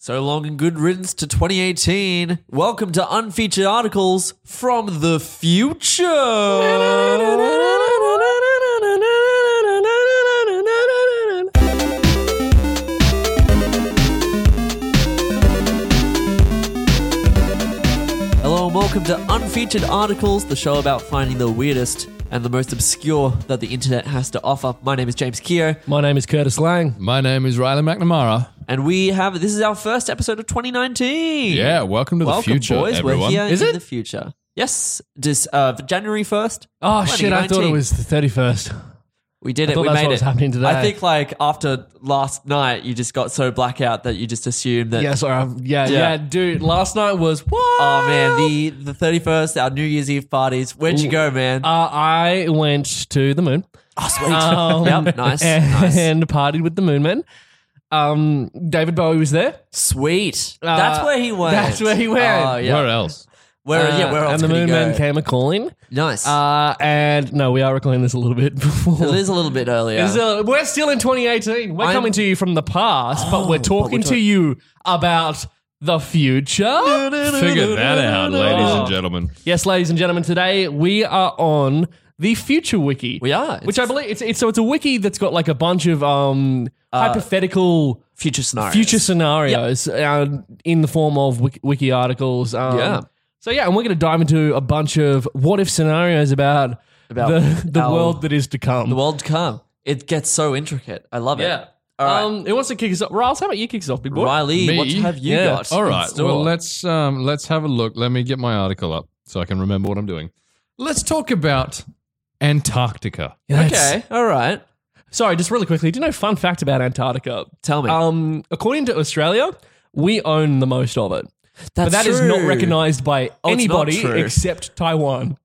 So long and good riddance to 2018. Welcome to Unfeatured Articles from the future. Hello and welcome to Unfeatured Articles, the show about finding the weirdest and the most obscure that the internet has to offer. My name is James Keogh, My name is Kurtis Lang. My name is Riley McNamara. and we have this is our first episode of 2019. Yeah, welcome to the future, boys. everyone. We're here Is in it? the future. Yes, this uh, January first. Oh shit! I thought it was the thirty first. We did I it. We that's made what it. was happening today. I think like after last night, you just got so blackout that you just assumed that. Yeah, sorry. I'm- Yeah, Yeah. yeah, dude. Last night was what? Oh man, the the thirty first, our New Year's Eve parties. Where'd you go, man? Uh, I went to the moon. oh sweet. Um, yep, nice, and, nice, and partied with the Moon Men. Um, David Bowie was there. sweet. Uh, that's where he went. that's where he went. Oh yeah. Where else? Where? yeah. Where Uh, else And the could he Moon go? Men came a calling. Nice. Uh, and no, we are recording this a little bit before. it is a little bit earlier. It's, uh, we're still in 2018. We're I'm- coming to you from the past, but Oh, we're but talking we're to you about the future. Figure that out, ladies and gentlemen. Yes, ladies and gentlemen, today we are on the Future Wiki. We are. which It's- I believe it's, it's so it's a wiki that's got like a bunch of um hypothetical future scenarios. future scenarios uh, in the form of wiki, wiki articles. Um, Yeah. So yeah, and we're going to dive into a bunch of what if scenarios about About the the our- world that is to come. The world to come. It gets so intricate. I love it. yeah. All right. Um, who wants to kick us off? Riles, how about you kick us off, big boy? Riley, Me? what have you Yeah. got? All in store? Well, let's um, let's have a look. Let me get my article up so I can remember what I'm doing. Let's talk about Antarctica. That's- Okay. All right. Sorry, just really quickly. Do you know fun fact about Antarctica? Tell me. Um, according to Australia, we own the most of it. That's but that is not recognized by Oh, it's not anybody true. except Taiwan.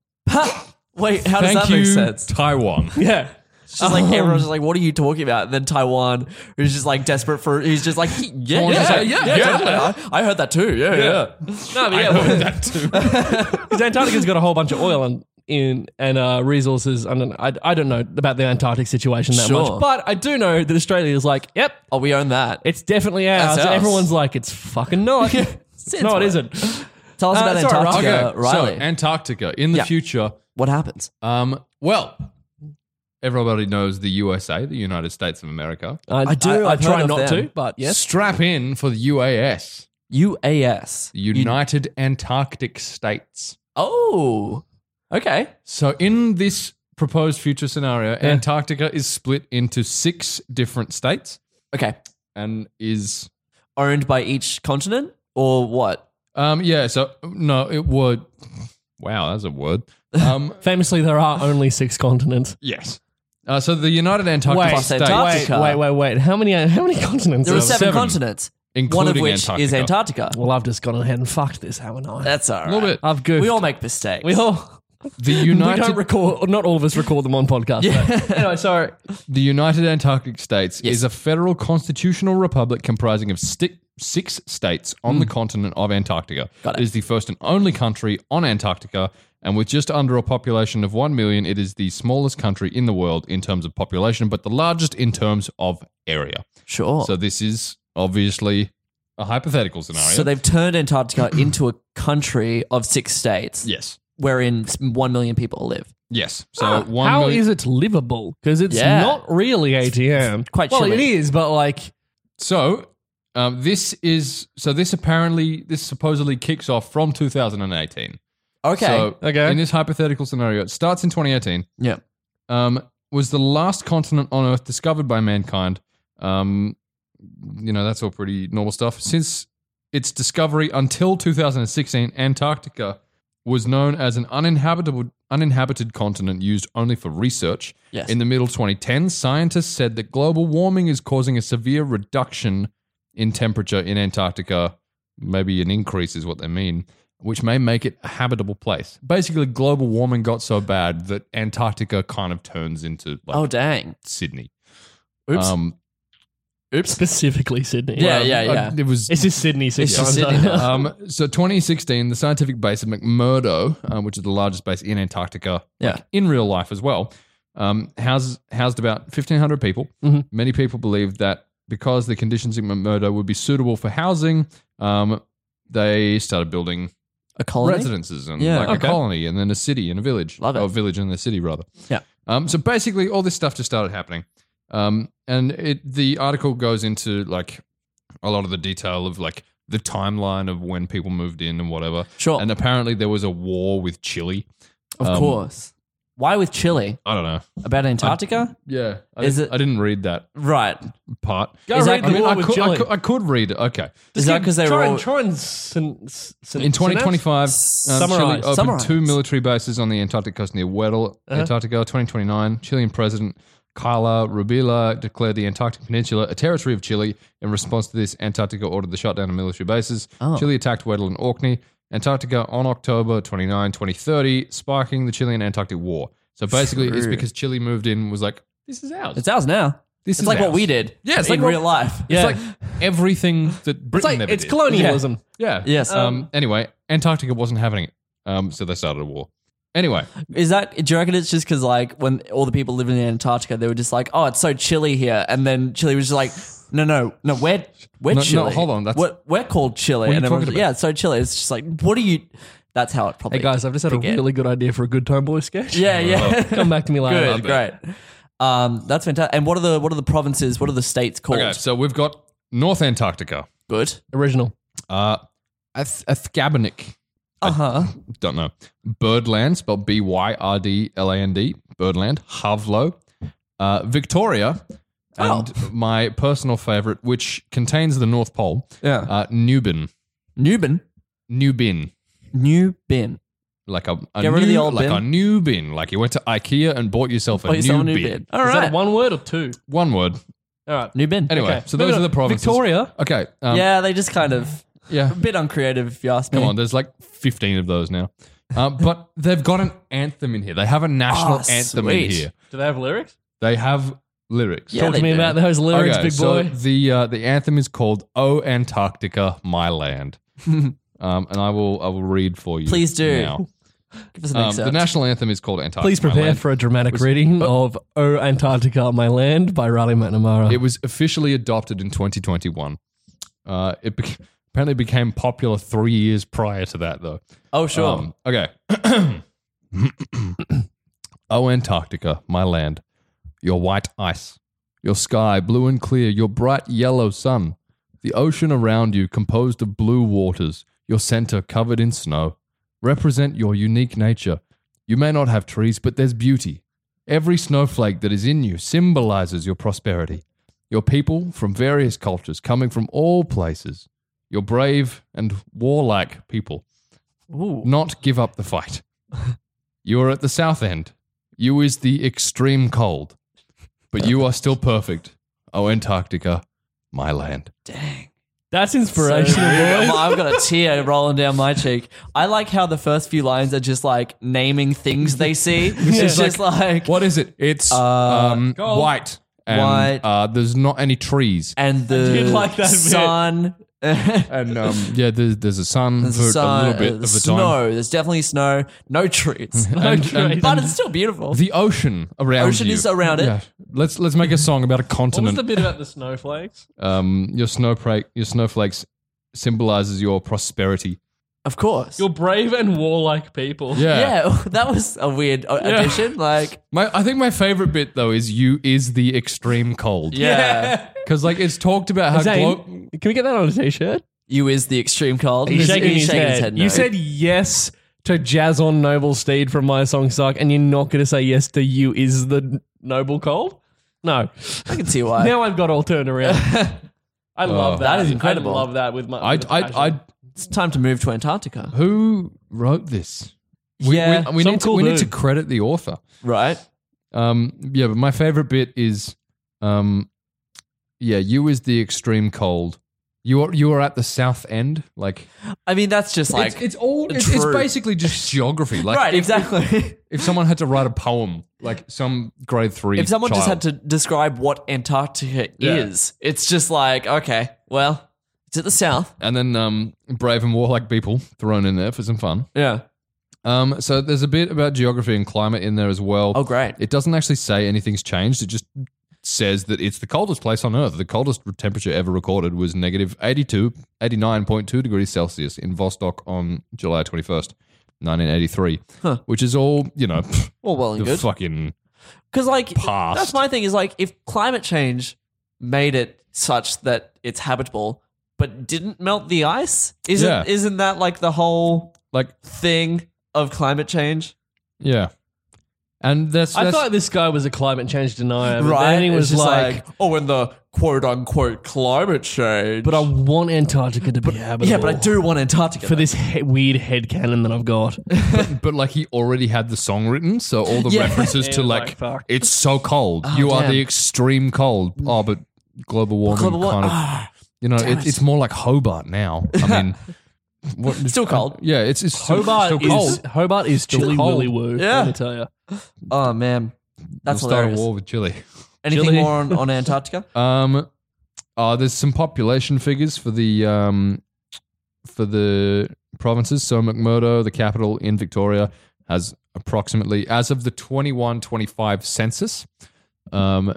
Wait, how does Thank that you, make sense? Taiwan. Yeah. It's just like everyone's just like, "What are you talking about?" And then Taiwan, who's just like desperate for, he's just like, "Yeah, yeah, Yeah, yeah, yeah, yeah, totally. I, I heard that too. Yeah, yeah. No, but yeah, well, that too. because Antarctica's got a whole bunch of oil and in and uh, resources. I don't, I, I don't know about the Antarctic situation that Sure. much, but I do know that Australia is like, yep, Oh, we own that. it's definitely ours. That's And ours. everyone's like, it's fucking not. It's no, it fine. isn't. Tell us Uh, about sorry, Riley. Antarctica, Okay, Riley. so Antarctica in the Yeah. future. what happens? Um, well, everybody knows the USA, the United States of America. I, I do, I, I I've try of not them. to, but yes. Strap in for the UAS, UAS. United Antarctic States. Oh, okay. So in this proposed future scenario, Antarctica is split into six different states Okay. and is Owned by each continent or what? um yeah, so no, it would wow, that's a word. Um Famously, there are only six continents. yes. Uh, so the United Antarctic Wait, Plus States, wait, Antarctica. wait, wait, wait. How many? How many continents? There are are seven, seven, continents, one including of which Antarctica. is Antarctica. Well, I've just gone ahead and fucked this, haven't I? That's all right. A little bit. I've goofed. We all make mistakes. We all. The United We don't record. Not all of us record them on podcast. Yeah. anyway, sorry. the United Antarctic States Yes. is a federal constitutional republic comprising of sti- six states on the mm. continent of Antarctica. Got it. It is the first and only country on Antarctica, and with just under a population of 1 million, it is the smallest country in the world in terms of population, but the largest in terms of area. Sure. So this is obviously a hypothetical scenario. So they've turned Antarctica into a country of six states, yes. Wherein one million people live. Yes. So Ah, one How million- is it livable? Because it's Yeah. not really ATM. quite well, chilly. it is, but like, So um, this is so this apparently this supposedly kicks off from 2018. Okay. So Okay. in this hypothetical scenario, it starts in 2018. yeah. Um, was the last continent on Earth discovered by mankind. Um, you know that's all pretty normal stuff. Since its discovery until 2016, Antarctica was known as an uninhabitable uninhabited continent used only for research. Yes. In the middle 2010s, scientists said that global warming is causing a severe reduction in temperature in Antarctica. Maybe an increase is what they mean, which may make it a habitable place. Basically, global warming got so bad that Antarctica kind of turns into like Oh dang! Sydney. Oops. Um, Oops. Specifically Sydney. Yeah, well, yeah, yeah. It was It's just Sydney. Sydney. It's just Sydney now. um, so 2016, the scientific base of McMurdo, um, which is the largest base in Antarctica, Yeah. like, in real life as well, um, housed, housed about 1,500 people. Mhm. Many people believe that because the conditions in McMurdo would be suitable for housing, um, they started building A colony. residences and Yeah, like okay. a colony and then a city and a village. Love it. Or a village and a city, rather. Yeah. Um, so basically, all this stuff just started happening. Um, and it the article goes into like a lot of the detail of like the timeline of when people moved in and whatever. Sure. And apparently there was a war with Chile. Of Um, course. Why with Chile? I don't know. About Antarctica? Yeah. I Is didn't, it- I didn't read that right. part. Go Is that read I the mean, war I with could, I, Chile. could, I could read it. Okay. Is that because they were try all and try and syn- s- syn- In 2025, um, Summarize. Chile opened Summarize. two military bases on the Antarctic coast near Weddell, Uh-huh. Antarctica. 2029, Chilean President Carla Rubila declared the Antarctic Peninsula a territory of Chile. In response to this, Antarctica ordered the shutdown of military bases. Oh. Chile attacked Weddell and Orkney. Antarctica on October 29, 2030, sparking the Chilean Antarctic War. So basically, it's because Chile moved in and was like, this is ours. It's ours now. This it's is like what we did. Yeah, it's in like what- real life. Yeah. It's like everything that Britain It's like never it's did. colonialism. Yeah. Yes. Um, anyway, Antarctica wasn't having it. Um, so they started a war. Anyway, Is that? Do you reckon it's just because like when all the people living in Antarctica, they were just like, "Oh, it's so chilly here," and then Chile was just like, "No, no, no, we're we're No, no, hold on, that's- we're, we're called Chile." What are you and everyone's like, yeah, it's so chilly. It's just like, what are you? That's how it probably. Hey guys, I've just had a really good idea for a good time boy sketch. Yeah, yeah. Come back to me later. Good, great. Um, that's fantastic. And what are the what are the provinces? What are the states called? okay, so we've got North Antarctica, Good. Original. uh, Ath- Athgabanik, Uh huh. don't know, Byrdland, spelled B Y R D L A N D, Byrdland, Havlo, uh, Victoria, and Oh. my personal favorite, which contains the North Pole, Yeah. uh, Nubin. Newbin. Nubin. New. Like a, a Get new, rid of the old like bin. a new bin. Like you went to IKEA and bought yourself a, Bought new, yourself a new bin. bin. All Is that one word or two? One word. All right. New bin. Anyway, Okay. so those Moving are the on. provinces. Victoria. Okay. Um, yeah, they just kind of Yeah. a bit uncreative, if you ask me. Come on, there's like 15 of those now. Um, but they've got an anthem in here. They have a national Oh, anthem in sweet. here. Do they have lyrics? They have lyrics. Yeah, Talk they to me do. about those lyrics, Okay, big so boy. the uh, the anthem is called "O Antarctica, My Land," um, and I will I will read for you. Please do. Now. Give us an Um, excerpt. the national anthem is called Antarctica. Please My prepare Land. for a dramatic reading of "O Antarctica, My Land" by Riley McNamara. It was officially adopted in 2021. Uh, it bec apparently became popular three years prior to that, though. oh, sure. Um, okay. oh, Antarctica, my land, your white ice, your sky blue and clear, your bright yellow sun, the ocean around you composed of blue waters, your center covered in snow, represent your unique nature. You may not have trees, but there's beauty. Every snowflake that is in you symbolizes your prosperity. Your people from various cultures coming from all places. Your brave and warlike people Ooh. not give up the fight. you are at the south end. You is the extreme cold. But you are still perfect. Oh, Antarctica, my land. Dang. That's inspirational, good. I've got a tear rolling down my cheek. I like how the first few lines are just like naming things they see. It's just like, What is it? It's Uh, um, Gold. white. And, White. Uh, there's not any trees. and the did like that bit. sun. And um, yeah, there's, there's a sun There's for the sun, a little bit uh, of the snow. time. There's definitely snow. No trees. And- and- trees. but it's still beautiful. the ocean around Ocean you. is around it. Yeah. Let's let's make a song about a continent. was continent. the bit about the snowflakes? um, your snowflake, your snowflakes symbolizes your prosperity. Of course. You're brave and warlike people. Yeah. yeah, that was a weird uh, addition. Like, My, I think my favorite bit though is you is the extreme cold. yeah. Because like it's talked about how Zane, glo- can we get that on a t-shirt? You is the extreme cold. He's shaking, his, head. no. You said yes to Jazz on Noble Steed from My Song Suck, and you're not going to say yes to You Is the Noble Cold? No. I can see why. Now I've got all turned around. I love that. That is incredible. I love that with my. I with I passion. I it's time to move to Antarctica. who wrote this? We, Yeah, we, we need to cool we need to credit the author. right. Um, yeah, but my favorite bit is, um, yeah, you is the extreme cold. You are you are at the south end, like I mean, that's just like it's, it's all it's, it's basically just geography. Like right, if, exactly. if someone had to write a poem, like some grade three, if someone just had to describe what Antarctica Yeah. is, it's just like okay, well, it's at the south. and then um, brave and warlike people thrown in there for some fun. Yeah. Um, so there's a bit about geography and climate in there as well. Oh, great. It doesn't actually say anything's changed. It just says that it's the coldest place on Earth. The coldest temperature ever recorded was negative 82, 89.2 degrees Celsius in Vostok on July 21st, 1983, Huh. which is all, you know, All well and the good. fucking Because like Past. that's my thing is like if climate change made it such that it's habitable but didn't melt the ice, isn't Yeah. isn't that like the whole like, thing of climate change? yeah. And that's, I that's thought this guy was a climate change denier. But right? Then he It's was just like, oh, in the quote unquote climate change. but I want Antarctica to be habitable. yeah, but I do want Antarctica For this he- weird head canon that I've got. but like he already had the song written, so all the Yeah. references to Yeah, like, like, fuck. it's so cold. you are damn. the extreme cold. Oh, but global warming Global war- kind of Ah, you know, it, it. it's more like Hobart now. I mean, what, Still cold. Yeah, it's, it's still, Hobart still cold. is Hobart is chilly cold. willy woo. Yeah. Let me tell you. oh man, that's We'll start hilarious. a war with Chile. Anything Chile. more on, on Antarctica? Um, uh, there's some population figures for the um, for the provinces. So McMurdo, the capital in Victoria, has approximately, as of the 21-25 census, um,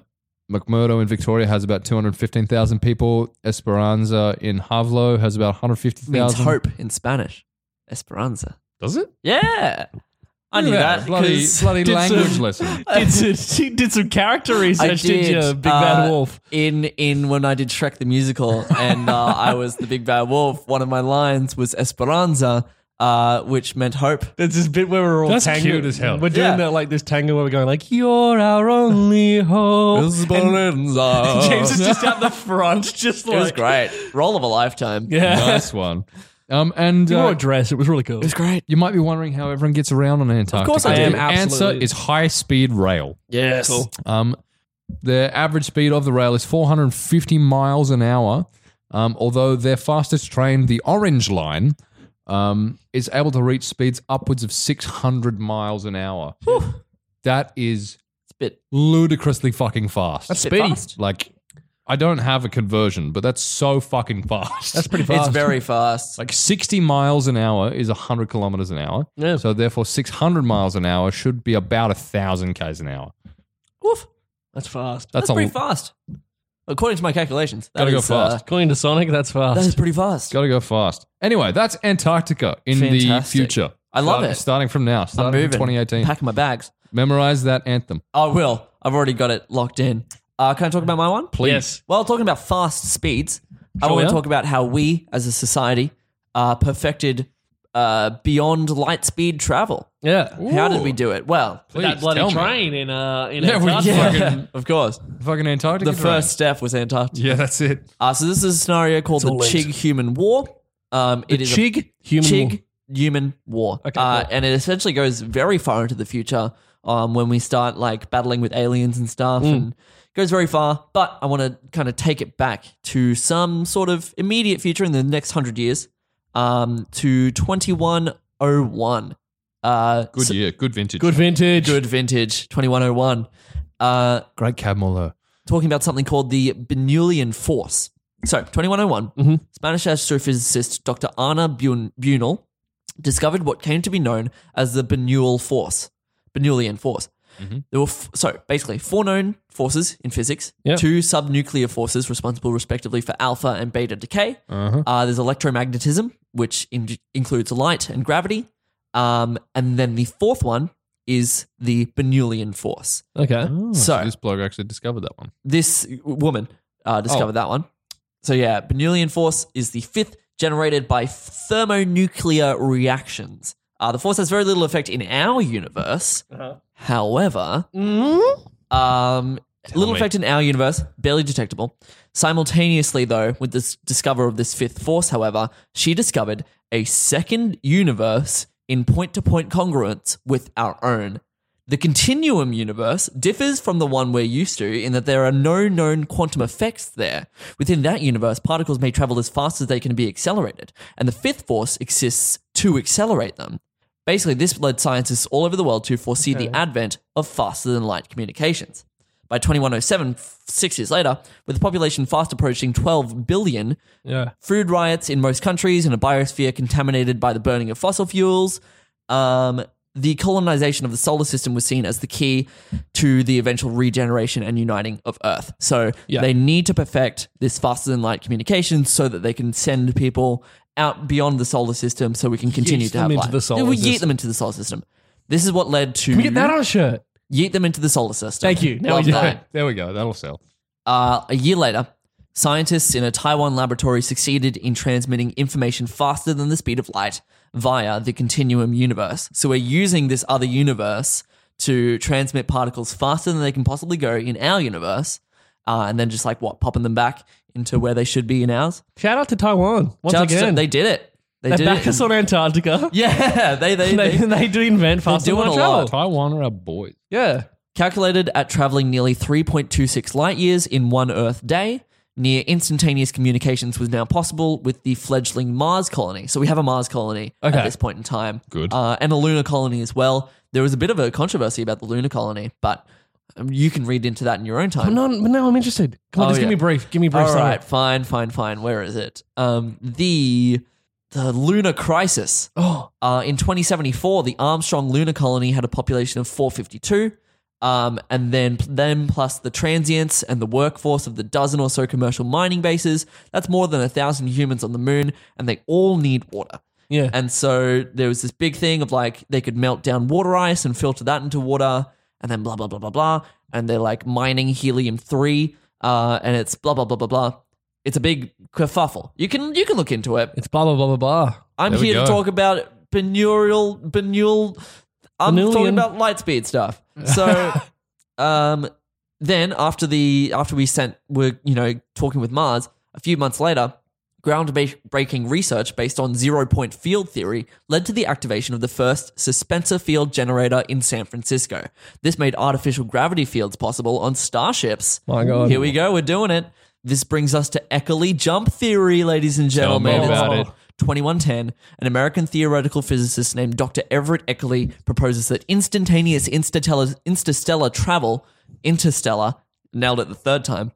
McMurdo in Victoria has about 215,000 people. Esperanza in Havlo has about 150,000. Means 150,000. hope in Spanish. Esperanza. Does it? Yeah. I knew Look that. Bloody, 'cause- bloody Did language some- lesson. did, some, she did some character I research, did, did. you, Big uh, Bad Wolf? In in when I did Shrek the musical, and uh, I was the big bad wolf. One of my lines was Esperanza, uh, which meant hope. There's this bit where we're all That's tango. cute as hell. We're doing Yeah. that like this tango where we're going like, "You're our only hope." And Esperanza. James is just at the front, just It was like great. Role of a lifetime. Yeah, nice one. Um, and you wore uh, a dress. It was really cool. It was great. you might be wondering how everyone gets around on Antarctica. course I the am, answer absolutely. is high speed rail. Yes. Um, the average speed of the rail is 450 miles an hour. Um, although their fastest train, the Orange Line, um, is able to reach speeds upwards of 600 miles an hour. That is It's a bit, ludicrously fucking fast. That's speedy. fast. like, I don't have a conversion, but that's so fucking fast. That's pretty fast. It's very fast. Like 60 miles an hour is 100 kilometers an hour. Yeah. So therefore, 600 miles an hour should be about a thousand k's an hour. Woof. That's fast. That's That's, a pretty fast. According to my calculations. that Gotta go is, uh, fast. According to Sonic, that's fast. that is pretty fast. Got to go fast. Anyway, that's Antarctica in the Fantastic. future. I love Start- it. Starting from now, I'm starting from moving. 2018. Packing my bags. Memorize that anthem, I will. I've already got it locked in. Uh, can I talk about my one? please. Yes. Well, talking about fast speeds, I Sure, want to talk about how we, as a society, uh, perfected uh, beyond light speed travel. Yeah. How did we do it? Well, Please that bloody tell me. train in uh in Yeah, we- Antarctica. yeah. yeah, of course. Fucking Antarctica. The train. first step was Antarctica. Yeah, that's it. Uh, so this is a scenario called the all linked. Chig Human War. Um, it is a- Chig human Chig war. human war. Okay, uh, cool. and it essentially goes very far into the future um, when we start like battling with aliens and stuff Hmm. and goes very far. But I want to kind of take it back to some sort of immediate future in the next hundred years um, to 2101. Uh, Good so- year. Good vintage. Good vintage. good vintage 2101. Uh, Great cab Muller. talking about something called the Bernoullian Force. So, 2101, Mm-hmm. Spanish astrophysicist Dr. Anna Bun- Bunel discovered what came to be known as the Bernoulli Force. Bernoullian Force. There were f- so basically four known forces in physics, Yeah. two subnuclear forces responsible respectively for alpha and beta decay. Uh-huh. Uh, there's electromagnetism, which in- includes light and gravity, um, and then the fourth one is the Bernoullian Force. Okay. Oh, So- this bloke actually discovered that one. this woman uh, discovered that one. So yeah, Bernoullian force is the fifth generated by thermonuclear reactions. Uh, the force has very little effect in our universe. However, um, little me. effect in our universe, barely detectable. Simultaneously, though, with this discover of this fifth force, however, she discovered a second universe in point to point congruence with our own. The continuum universe differs from the one we're used to in that there are no known quantum effects there. Within that universe, particles may travel as fast as they can be accelerated, and the fifth force exists to accelerate them. Basically, this led scientists all over the world to foresee the advent of faster than light communications. By 2107, f- six years later, with the population fast approaching 12 billion, Yeah. food riots in most countries and a biosphere contaminated by the burning of fossil fuels. Um, the colonization of the solar system was seen as the key to the eventual regeneration and uniting of Earth. So Yeah. they need to perfect this faster than light communication so that they can send people out beyond the solar system so we can continue Yeet to have them into the solar we yeet system. them into the solar system. This is what led to Can we get that on a shirt? Yeet them into the solar system. Thank you. Now Love we do that. There we go. That'll sell. Uh, a year later, scientists in a Taiwan laboratory succeeded in transmitting information faster than the speed of light via the continuum universe. So we're using this other universe to transmit particles faster than they can possibly go in our universe, uh, and then just like what, popping them back into where they should be in ours. Shout out to Taiwan once Shout out to- again. they did it. They, They did back us on Antarctica. yeah, they they, they, they they do invent fast doing and a travel. lot. Taiwan are our boys. Yeah. calculated at traveling nearly 3.26 light years in one Earth day. Near instantaneous communications was now possible with the fledgling Mars colony. So we have a Mars colony Okay. at this point in time. Good. Uh, and a lunar colony as well. There was a bit of a controversy about the lunar colony, but um, you can read into that in your own time. But no, but no, I'm interested. Come on, Oh, just give yeah. me brief. Give me brief. All summary. right, fine, fine, fine. Where is it? Um, the the lunar crisis. Oh, Uh, in 2074, the Armstrong lunar colony had a population of 452. Um, and then then plus the transients and the workforce of the dozen or so commercial mining bases, that's more than a thousand humans on the moon, and they all need water. yeah. And so there was this big thing of like they could melt down water ice and filter that into water, and then blah blah blah blah blah. And they're like mining helium three, uh, and it's blah blah blah blah blah. It's a big kerfuffle. You can you can look into it. it's blah blah blah blah blah. I'm There we here to go. talk about binaural binaural. I'm talking about light speed stuff. So, um, then after the after we sent we're you know talking with Mars a few months later, groundbreaking research based on zero point field theory led to the activation of the first suspensor field generator in San Francisco. This made artificial gravity fields possible on starships. My God. Here we go. We're doing it. This brings us to Eckerly jump theory, ladies and Tell me gentlemen. about It's it. 2110, an American theoretical physicist named Dr. Everett Eckerly proposes that instantaneous interstellar, interstellar travel, interstellar, nailed it the third time,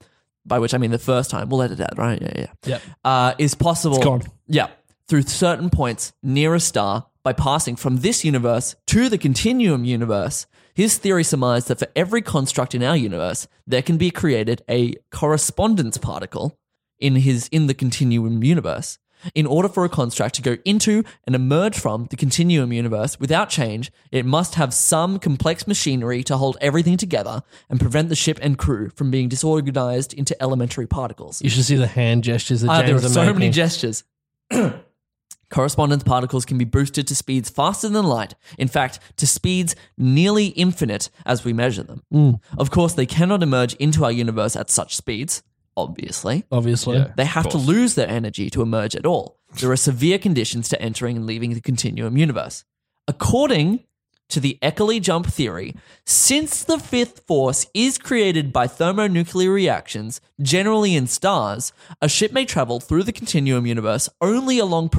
by which I mean the first time. We'll edit that, right? Yeah, yeah. Yep. Uh, is possible. It's gone. Yeah, through certain points near a star by passing from this universe to the continuum universe. His theory surmised that for every construct in our universe, there can be created a correspondence particle in his in the continuum universe. In order for a construct to go into and emerge from the continuum universe without change, it must have some complex machinery to hold everything together and prevent the ship and crew from being disorganized into elementary particles. You should see the hand gestures that Ah, there are so are many gestures. Correspondence particles can be boosted to speeds faster than light. In fact, to speeds nearly infinite as we measure them. Mm. Of course, they cannot emerge into our universe at such speeds, obviously. Obviously. Yeah. They have to lose their energy to emerge at all. There are severe conditions to entering and leaving the continuum universe. According to the Eckerly jump theory, since the fifth force is created by thermonuclear reactions, generally in stars, a ship may travel through the continuum universe only along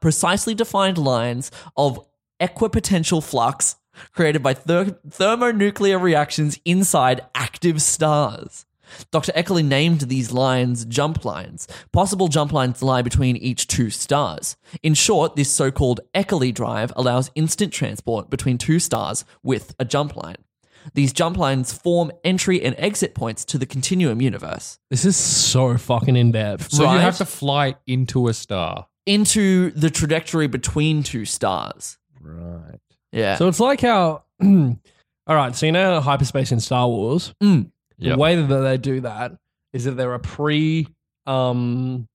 precisely defined lines of equipotential flux created by ther- thermonuclear reactions inside active stars. Dr. Eckerly named these lines jump lines. Possible jump lines lie between each two stars. In short, this so called Eckerly drive allows instant transport between two stars with a jump line. These jump lines form entry and exit points to the continuum universe. This is so fucking in depth. So you Right. have to fly into a star. Into the trajectory between two stars. Right. Yeah. So it's like how, all right, so you know hyperspace in Star Wars? Mm. The way that they do that is that there are pre, um,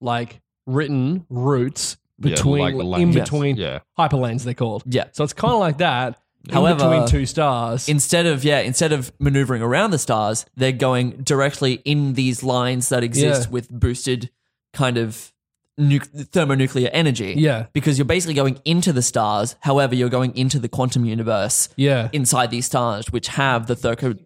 like written routes Yeah, between, like in between Yeah. hyperlanes, they're called. Yeah. So it's kind of like that. in However, between two stars. instead of yeah instead of maneuvering around the stars they're going directly in these lines that exist Yeah. with boosted kind of nu- thermonuclear energy. Yeah. Because you're basically going into the stars. However, you're going into the quantum universe Yeah. inside these stars, which have the Thurco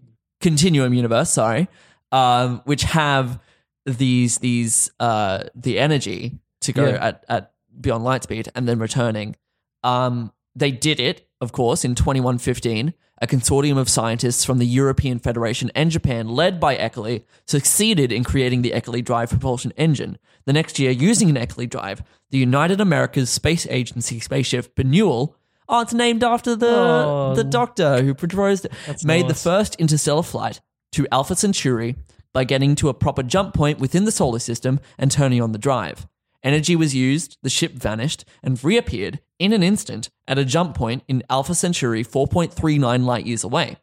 continuum universe, sorry, um, which have these these uh, the energy to go Yeah. at, at beyond light speed and then returning. Um, they did it, of course, in 2115. A consortium of scientists from the European Federation and Japan, led by Eckerly, succeeded in creating the Eckerly Drive propulsion engine. The next year, using an Eckerly Drive, the United Americas Space Agency spaceship Bennuel, oh, it's named after the Oh. the doctor who proposed it, made the first interstellar flight to Alpha Centauri by getting to a proper jump point within the solar system and turning on the drive. Energy was used, the ship vanished, and reappeared in an instant at a jump point in Alpha Centauri 4.39 light years away.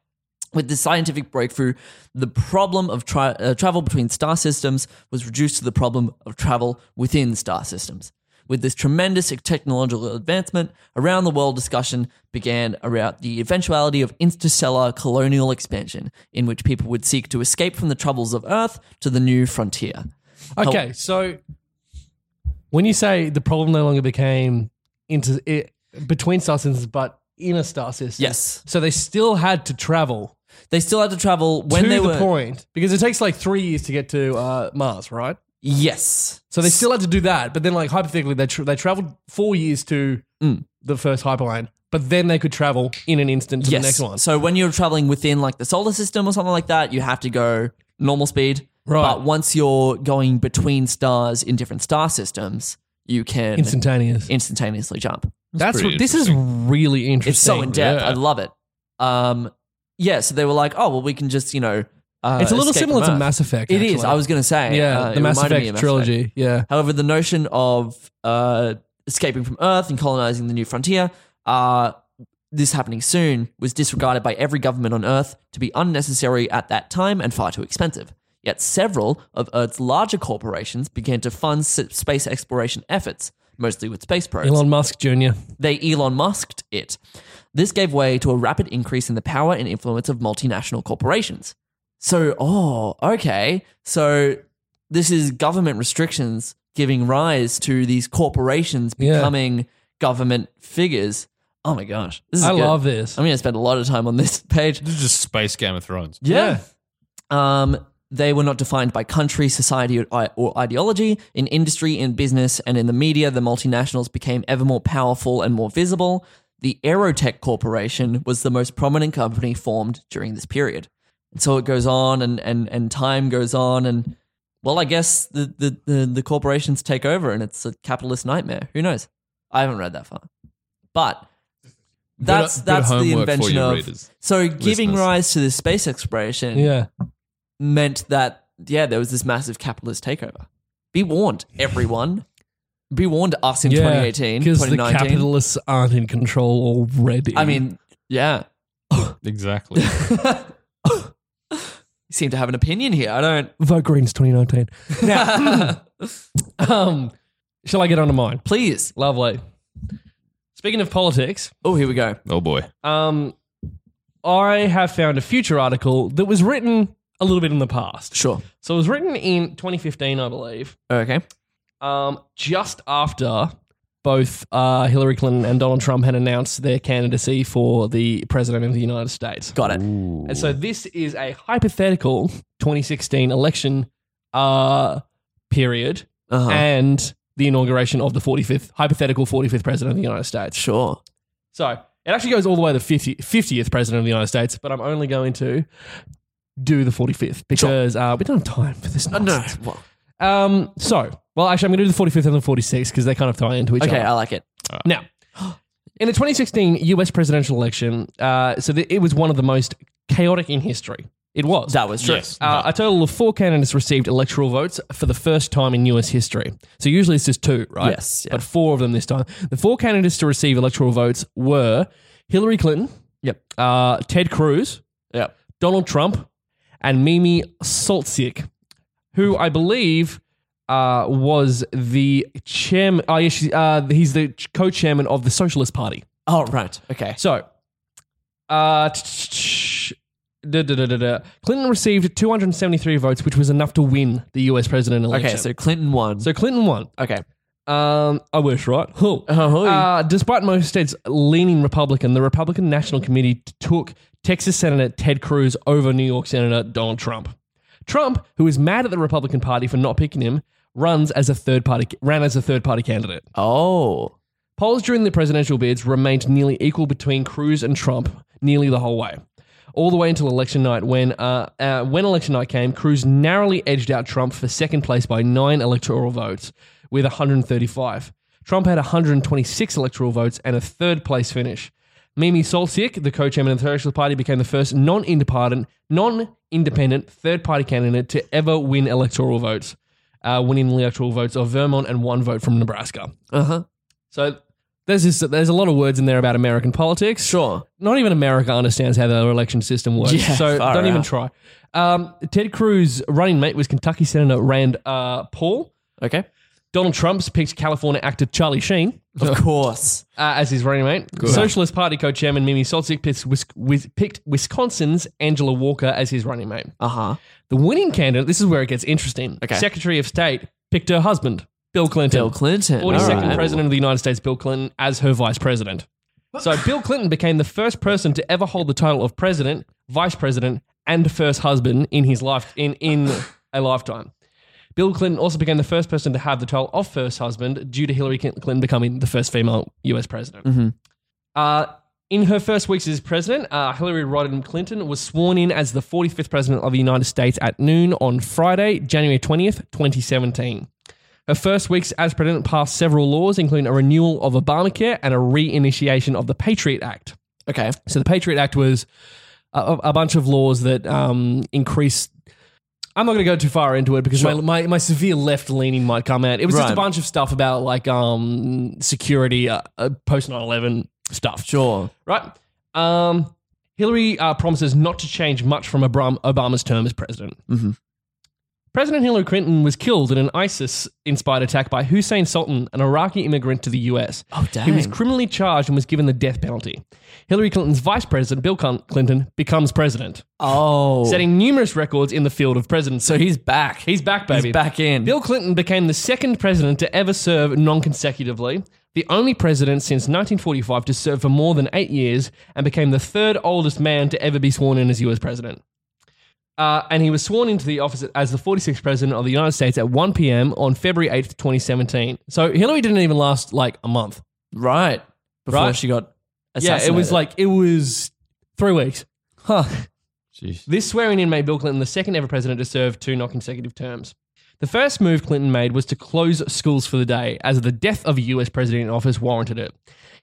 With this scientific breakthrough, the problem of tra- uh, travel between star systems was reduced to the problem of travel within star systems. With this tremendous technological advancement, around the world discussion began around the eventuality of interstellar colonial expansion, in which people would seek to escape from the troubles of Earth to the new frontier. Okay, so when you say the problem no longer became into it, between star systems, but in a star system, Yes. So they still had to travel They still had to travel when to they the were. point because it takes like three years to get to uh, Mars, right? Yes. So they still had to do that, but then like hypothetically, they tra- they traveled four years to Mm. the first hyperlane, but then they could travel in an instant to yes. the next one. So when you're traveling within like the solar system or something like that, you have to go normal speed. Right. But once you're going between stars in different star systems, you can Instantaneous. instantaneously jump. That's pretty what, this is really interesting. It's so in depth. Yeah. I love it. Um, yeah. So they were like, oh well, we can just you know. Uh, It's a little escape similar from to Earth. Mass Effect. It is. actually. I was going to say. yeah, uh, the Mass reminded me Effect of trilogy. Yeah, However, the notion of uh, escaping from Earth and colonizing the new frontier, uh, this happening soon, was disregarded by every government on Earth to be unnecessary at that time and far too expensive. Yet several of Earth's larger corporations began to fund s- space exploration efforts, mostly with space probes Elon Musk Jr. they Elon Musked it. This gave way to a rapid increase in the power and influence of multinational corporations. So, oh, okay. So this is government restrictions giving rise to these corporations Yeah. becoming government figures. Oh my gosh. This is I good. love this. I'm going to spend a lot of time on this page. This is just space Game of Thrones. Yeah. Um, they were not defined by country, society, or, or ideology. In industry, in business, and in the media, the multinationals became ever more powerful and more visible. The Aerotech Corporation was the most prominent company formed during this period. And so it goes on, and, and, and time goes on, and well, I guess the, the, the, the corporations take over, and it's a capitalist nightmare. Who knows? I haven't read that far, but that's bit of that's the homework for invention of. readers, so giving listeners. rise to this space exploration Yeah. meant that yeah, there was this massive capitalist takeover. Be warned, everyone. Be warned, us in yeah. 2018, Because the 2019. capitalists aren't in control already. I mean, yeah, Exactly. you seem to have an opinion here. I don't. vote Greens 2019. Now, um, shall I get on to mine? Please. Lovely. Speaking of politics, Oh, here we go. oh boy. um, I have found a future article that was written a little bit in the past. Sure. So it was written in 2015, I believe, Okay. um, just after both uh, Hillary Clinton and Donald Trump had announced their candidacy for the president of the United States. Got it. And so this is a hypothetical 2016 election uh, period Uh-huh. and the inauguration of the 45th, hypothetical 45th president of the United States. sure. So it actually goes all the way to the 50, 50th president of the United States, but I'm only going to do the 45th because uh, we don't have time for this. Uh, no. Well, Um, so, well, actually, I'm going to do the 45th and the 46th because they kind of tie into each other. okay, other. I like it. Now, in the 2016 US presidential election, uh, so the, it was one of the most chaotic in history. It was. That was true. Yes. Uh, a total of four candidates received electoral votes for the first time in US history. So usually it's just two, right? Yes, yeah. But four of them this time. The four candidates to receive electoral votes were Hillary Clinton, Yep. uh, Ted Cruz, Yep. Donald Trump, and Mimi Soltysik, who I believe uh, was the chairman. Oh, yeah, she, uh, he's the co-chairman of the Socialist Party. Oh, right. Okay. So, uh, da, da, da. Clinton received 273 votes, which was enough to win the U.S. president election. Okay, so Clinton won. so Clinton won. okay. Um, I wish, right? Huh. Oh, Uh, despite most states leaning Republican, the Republican National Committee t- took Texas Senator Ted Cruz over New York Senator Donald Trump. Trump, who is mad at the Republican Party for not picking him, runs as a third party ran as a third party candidate. oh. Polls during the presidential bids remained nearly equal between Cruz and Trump nearly the whole way. All the way until election night, when uh, uh, when election night came, Cruz narrowly edged out Trump for second place by nine electoral votes, with 135. Trump had 126 electoral votes and a third place finish. Mimi Soltysik, the co-chairman of the Socialist Party, became the first non-independent, non-independent third-party candidate to ever win electoral votes, uh, winning the electoral votes of Vermont and one vote from Nebraska. Uh huh. So there's this, there's a lot of words in there about American politics. Sure. Not even America understands how their election system works. Yeah, so don't even try. Um, Ted Cruz running mate was Kentucky Senator Rand uh, Paul. Okay. Donald Trump's picked California actor Charlie Sheen Of course. uh, as his running mate. Socialist Party co-chairman Mimi Soltysik picked, Wis- Wis- picked Wisconsin's Angela Walker as his running mate. Uh huh. The winning candidate, this is where it gets interesting. Okay. Secretary of State picked her husband, Bill Clinton. Bill Clinton. 42nd All right. president of the United States, Bill Clinton, as her vice president. So Bill Clinton became the first person to ever hold the title of president, vice president, and first husband in his life in, in a lifetime. Bill Clinton also became the first person to have the title of first husband due to Hillary Clinton becoming the first female US president. Uh, in her first weeks as president, uh, Hillary Rodham Clinton was sworn in as the 45th president of the United States at noon on Friday, January 20th, 2017. Her first weeks as president passed several laws, including a renewal of Obamacare and a reinitiation of the Patriot Act. Okay. So the Patriot Act was a, a bunch of laws that um, increased. I'm not going to go too far into it because Sure. my, my, my severe left leaning might come out. It was just a bunch of stuff about like um, security, uh, uh, post 9 11 stuff Sure. right? Um, Hillary uh, promises not to change much from Obama's term as president. Mhm. President Hillary Clinton was killed in an ISIS inspired attack by Hussein Sultan, an Iraqi immigrant to the US. Oh, He was criminally charged and was given the death penalty. Hillary Clinton's vice president, Bill Clinton, becomes president, Oh. setting numerous records in the field of presidency. so he's back. He's back, baby. He's back in. Bill Clinton became the second president to ever serve non consecutively, the only president since 1945 to serve for more than eight years, and became the third oldest man to ever be sworn in as US president. Uh, and he was sworn into the office as the 46th president of the United States at 1 p.m. on February 8th, 2017. So Hillary didn't even last like a month. right. Before Right. she got Yeah, it was like, it was three weeks. huh. Jeez. This swearing in made Bill Clinton the second ever president to serve two non consecutive terms. The first move Clinton made was to close schools for the day, as the death of a US president in office warranted it.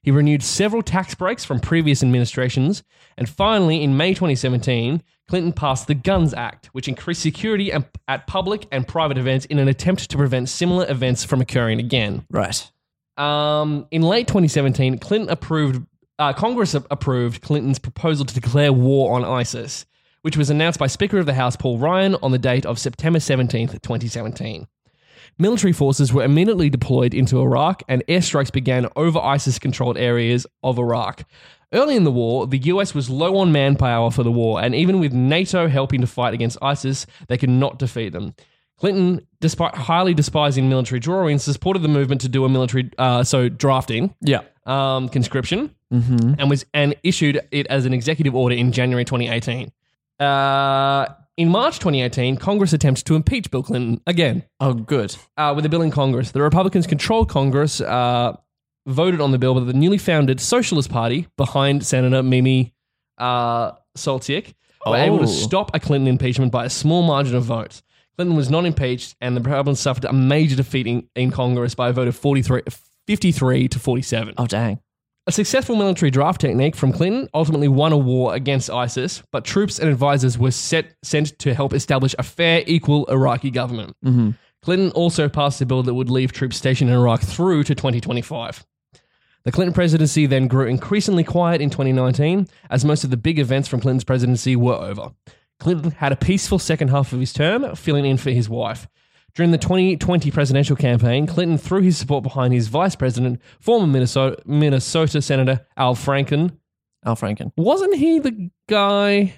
He renewed several tax breaks from previous administrations, and finally, in May 2017, Clinton passed the Guns Act, which increased security at public and private events in an attempt to prevent similar events from occurring again. Right. Um, in late 2017, Clinton approved, uh, Congress approved Clinton's proposal to declare war on ISIS, which was announced by Speaker of the House Paul Ryan on the date of September 17th, 2017. Military forces were immediately deployed into Iraq, and airstrikes began over ISIS controlled areas of Iraq. Early in the war, the US was low on manpower for the war, and even with NATO helping to fight against ISIS, they could not defeat them. Clinton, despite highly despising military drawings, supported the movement to do a military, uh, so drafting, Yeah. um, conscription, and was and issued it as an executive order in January 2018. Uh, in March 2018, Congress attempted to impeach Bill Clinton again Oh, good. uh, with a bill in Congress. The Republicans controlled Congress, uh, voted on the bill, but the newly founded Socialist Party behind Senator Mimi uh, were able Oh. to stop a Clinton impeachment by a small margin of votes. Clinton was not impeached, and the Republicans suffered a major defeat in, in Congress by a vote of 43, 53 to 47. Oh, dang. A successful military draft technique from Clinton ultimately won a war against ISIS, but troops and advisors were set, sent to help establish a fair, equal Iraqi government. Clinton also passed a bill that would leave troops stationed in Iraq through to 2025. The Clinton presidency then grew increasingly quiet in 2019 as most of the big events from Clinton's presidency were over. Clinton had a peaceful second half of his term, filling in for his wife. During the 2020 presidential campaign, Clinton threw his support behind his vice president, former Minnesota, Minnesota Senator Al Franken. Al Franken. Wasn't he the guy?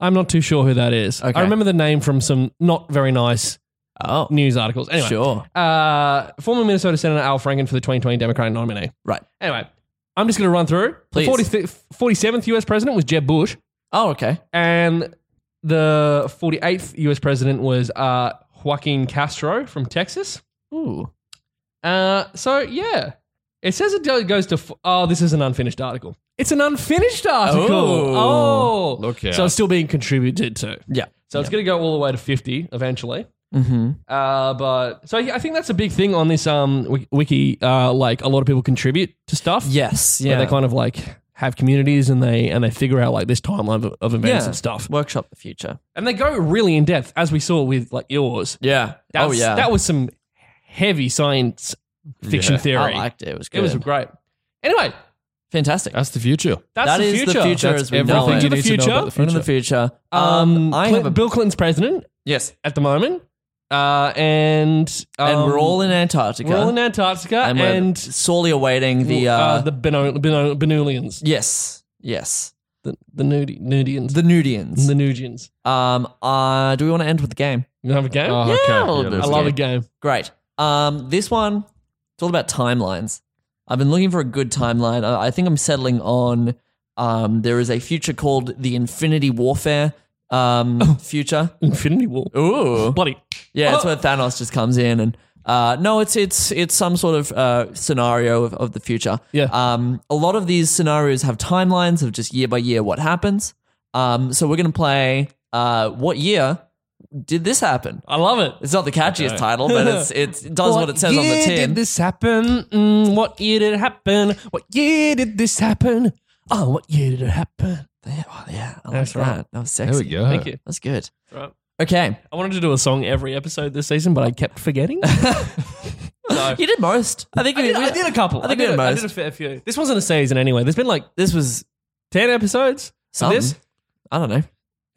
I'm not too sure who that is. Okay. I remember the name from some not very nice Oh, news articles. Anyway, sure. uh, former Minnesota Senator Al Franken for the 2020 Democratic nominee. Right. Anyway, I'm just going to run through. Please. The 40th 47th US president was Jeb Bush, Oh, okay. and the 48th US president was uh, Joaquin Castro from Texas. Ooh. Uh, so yeah, it says it goes to. f- Oh, this is an unfinished article. It's an unfinished article. Oh. Oh, Look out. So it's still being contributed to. Yeah. So it's going to go all the way to 50 eventually. Mm-hmm. Uh, but so yeah, I think that's a big thing on this um wiki. Uh, like a lot of people contribute to stuff. Yes. Yeah. they kind of like have communities and they and they figure out like this timeline of, of events Yeah. and stuff, Workshop the future. and they go really in depth, as we saw with like yours. Yeah. That's, oh, yeah. that was some heavy science fiction Yeah. theory. I liked it. It was good. it was great. Anyway, fantastic. That's the future. that's That the is future. the future That's as we know everything it. you The need to know future. about the Into future. the future. Um, Um, I Clin- have a Bill Clinton's president yes, at the moment, uh, and and um, we're all in Antarctica. we're all in Antarctica, and and, we're sorely awaiting the uh, uh, the Beno- Beno- Benulians, yes, yes, the the Nudi- Nudians, the Nudians. the Nudians. um, uh, do we want to end with the game? You have a game? Oh, Yeah, okay. a little bit. let's I love go. a game. Great. Um, this one, it's all about timelines. I've been looking for a good timeline. I, I think I'm settling on. Um, there is a future called the Infinity Warfare um, future. Infinity War. Ooh, Bloody. Yeah, it's Oh. where Thanos just comes in and uh, no, it's it's it's some sort of uh, scenario of, of the future. Yeah. Um, a lot of these scenarios have timelines of just year by year what happens. Um, so we're gonna play. Uh, what year did this happen? I love it. It's not the catchiest title, but it's, it's, it does what, it says on the year tin. did this happen? Mm, what year did it happen? What year did this happen? Oh, what year did it happen? Yeah, oh, yeah, I like That's that. right. That was sexy. There we go. Thank you. That's good. Right. Okay, I wanted to do a song every episode this season, but I kept forgetting. so, you did most. I think I, we- did, we- I did a couple. I think did, we did a- I most. did a fair few. This wasn't a season anyway. There's been like This was 10 episodes. of some. This? I don't know.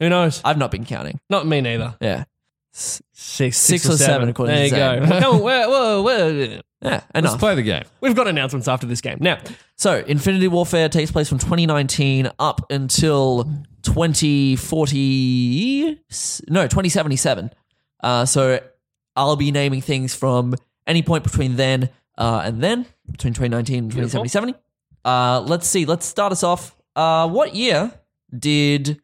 Who knows? I've not been counting. Not me neither. Yeah, Six, Six or seven, according there to you Zane. go. Well, come on, whoa, whoa, yeah, Let's play the game. We've got announcements after this game. Now, So, Infinity Warfare takes place from 2019 up until 2040. No, 2077. Uh, so, I'll be naming things from any point between then uh, and then, between 2019 and 2077. Uh, let's see. Let's start us off. Uh, what year did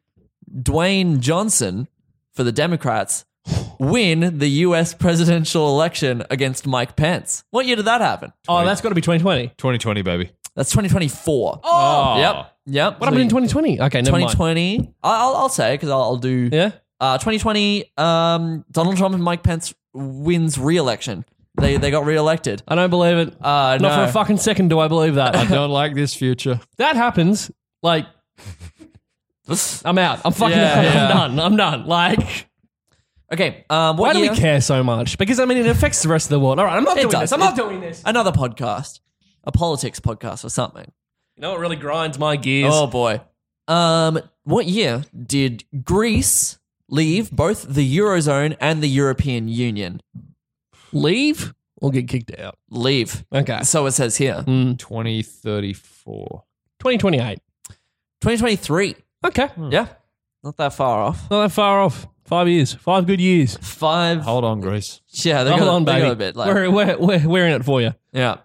Dwayne Johnson for the Democrats win the U.S. presidential election against Mike Pence? What year did that happen? oh, that's got to be 2020. 2020, baby. That's 2024. Oh, Yep. Yep. What happened in 2020? Okay, never mind. 2020. I'll, I'll say because I'll, I'll do. Yeah. Uh, 2020. Um, Donald Trump and Mike Pence wins re-election. They they got re-elected. I don't believe it. Uh, Not no. for a fucking second do I believe that. I don't like this future. that happens. Like, I'm out. I'm fucking Yeah, out. yeah. I'm done. I'm done. Like, Okay. Um, why what do year? we care so much? Because, I mean, it affects the rest of the world. All right, I'm not It doing does. this. I'm not It- doing this. Another podcast, a politics podcast or something. You know what really grinds my gears? Oh boy. Um, what year did Greece leave both the eurozone and the European Union? Leave or get kicked out? Leave. Okay. So it says here. Mm, 2034. 2028. 2023. Okay. Yeah. Not that far off. Not that far off. Five years. Five good years. Five. Hold on, Greece. Yeah, they Hold got, on, they baby. got a bit like. we're, we're, we're, we're in it for you. yeah.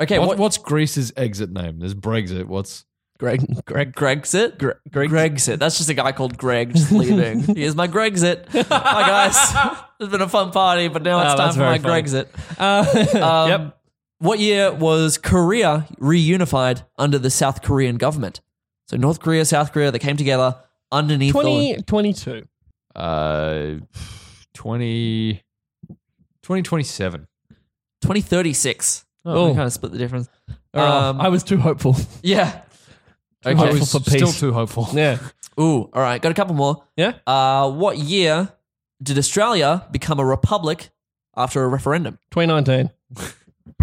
Okay. What, What, what's Greece's exit name? There's Brexit. What's Greg. Greg. Gregxit? Greg Gregxit. That's just a guy called Greg just leaving. Here's my Gregxit. Hi guys. It's been a fun party, but now it's Oh, time that's for my very Gregxit. Uh, Um, yep. What year was Korea reunified under the South Korean government? So North Korea, South Korea, they came together underneath the 2022. Uh 20 2027. 2036. Oh. We kind of split the difference. Oh, Um, I was too hopeful. Yeah. Too Okay. I hopeful was for peace. still too hopeful. Yeah. Ooh, all right. Got a couple more. Yeah. Uh, what year did Australia become a republic after a referendum? 2019.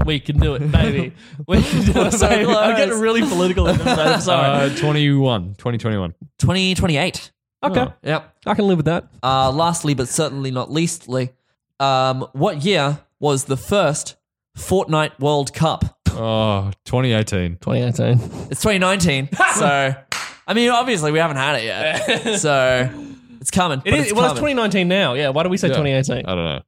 We can do it, baby. We can do it, So baby. I'm getting really political. in this episode. I'm sorry. Uh 21. 2021. 2028. Okay. Yep. I can live with that. Uh, lastly, but certainly not leastly, um, what year was the first Fortnite World Cup? Oh, 2018. 2018. It's 2019. so, I mean, obviously we haven't had it yet. so, it's coming. It but is. it's Well, it's coming. 2019 now. Yeah. Why do we say Yeah. 2018? I don't know.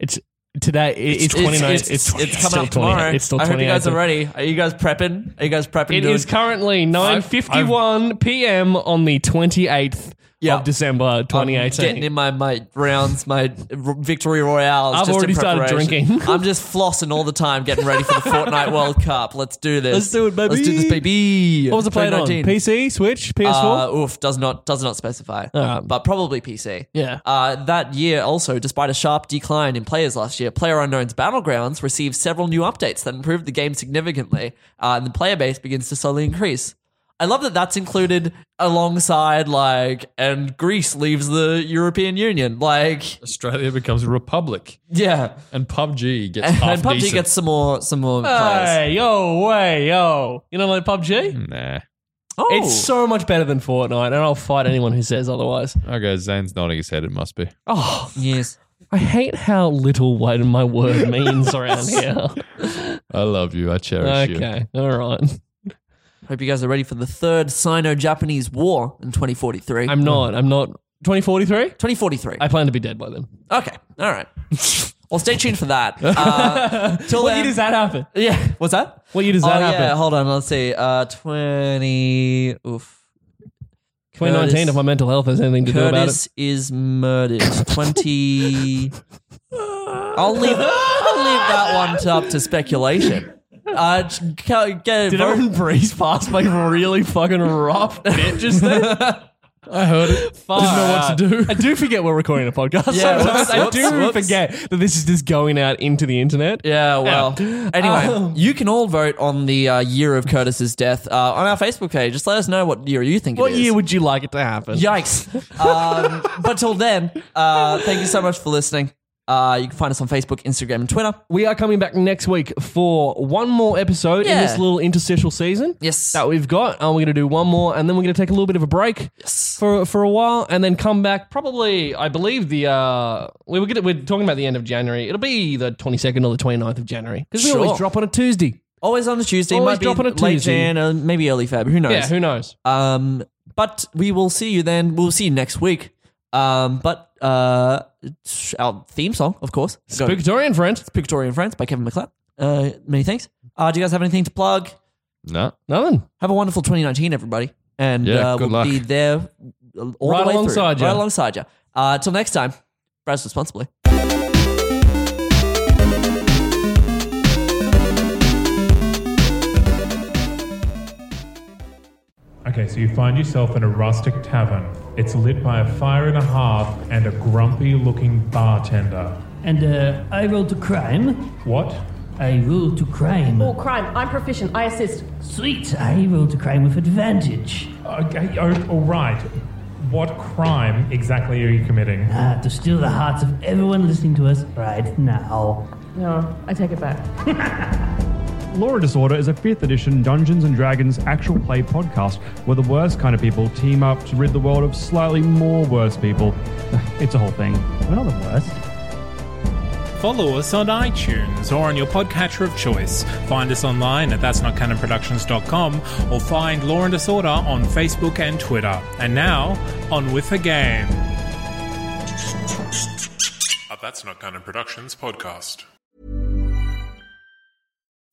It's today. it- It's, 29. It's, it's, it's coming still up tomorrow. 28. It's still I hope you guys are ready. Are you guys prepping? Are you guys prepping? It doing- is currently 9:51 p.m. on the 28th Yeah. of December, I'm 2018. getting in my, my rounds, my victory royales. I've just in already started preparation. drinking. I'm just flossing all the time, getting ready for the Fortnite World Cup. Let's do this. Let's do it, baby. Let's do this, baby. what was it played on? PC, Switch, PS4. Uh, oof, does not does not specify, Alright. but probably PC. Yeah. Uh, that year, also, despite a sharp decline in players last year, PlayerUnknown's Battlegrounds received several new updates that improved the game significantly, uh, and the player base begins to slowly increase. I love that that's included alongside like, and Greece leaves the European Union. Like, Australia becomes a republic, yeah, and PUBG gets and, half PUBG decent. gets some more some more players. Hey, yo, way, yo. You know like PUBG? Nah. Oh, It's so much better than Fortnite, and I'll fight anyone who says otherwise. Okay, Zane's nodding his head. It must be. Oh, yes. I hate how little what my word means around here. I love you. I cherish you. Okay, all right. Hope you guys are ready for the third Sino-Japanese War in 2043. I'm not. I'm not. 2043? 2043. I plan to be dead by then. Okay. All right. well, stay tuned for that. Uh, till What then, year does that happen? Yeah. What's that? What year does oh, that yeah. Hold on. Let's see. Uh, 20. Oof. 2019, Kurtis- if my mental health has anything to do about it. Kurtis is murdered. 20. I'll leave, I'll leave that one to, up to speculation. Uh, j- ca- get Did vote- everyone breeze past my really fucking rough bit just then? I heard it. Fuck. Didn't know what to do. I do forget we're recording a podcast. Yeah, Sometimes whoops, I whoops, do whoops. forget that this is just going out into the internet. Yeah, well. Anyway, Um, you can all vote on the uh, year of Kurtis's death uh, on our Facebook page. Just let us know what year you think What it is. year would you like it to happen? Yikes. um, but till then, uh, thank you so much for listening. Uh, you can find us on Facebook, Instagram, and Twitter. We are coming back next week for one more episode in Yeah. this little interstitial season. Yes. That we've got. And we're going to do one more, and then we're going to take a little bit of a break Yes. for for a while, and then come back. Probably, I believe the uh, we were gonna, we're talking about the end of January. It'll be the twenty second or the 29th of January because we Sure. always drop on a Tuesday. Always on a Tuesday. Always Might be drop on a late Tuesday. Jan, or maybe early Feb. Who knows? Yeah, who knows? Um, but we will see you then. We'll see you next week. Um, but uh, our theme song, of course. Go- Victorian friend. Victorian Friends by Kevin MacLeod. Uh, many thanks. Uh, do you guys have anything to plug? No. Nothing. Have a wonderful 2019, everybody. And Yeah, uh, good we'll luck. be there all Right the way alongside through. ya. Right alongside you. Uh, till next time, browse responsibly. Okay, so you find yourself in a rustic tavern. It's lit by a fire and a hearth and a grumpy looking bartender. And uh, I roll to crime. What? I roll to crime. Oh, crime. I'm proficient. I assist. Sweet, I roll to crime with advantage. Okay, oh, all right. What crime exactly are you committing? Ah, to steal the hearts of everyone listening to us right now. No, I take it back. Law and Disorder is a 5th edition Dungeons and Dragons actual play podcast where the worst kind of people team up to rid the world of slightly more worse people. It's a whole thing. We're not the worst. Follow us on iTunes or on your podcatcher of choice. Find us online at that's not canonproductions.com or find Law and Disorder on Facebook and Twitter. And now, on with the game. A That's Not Canon Productions podcast.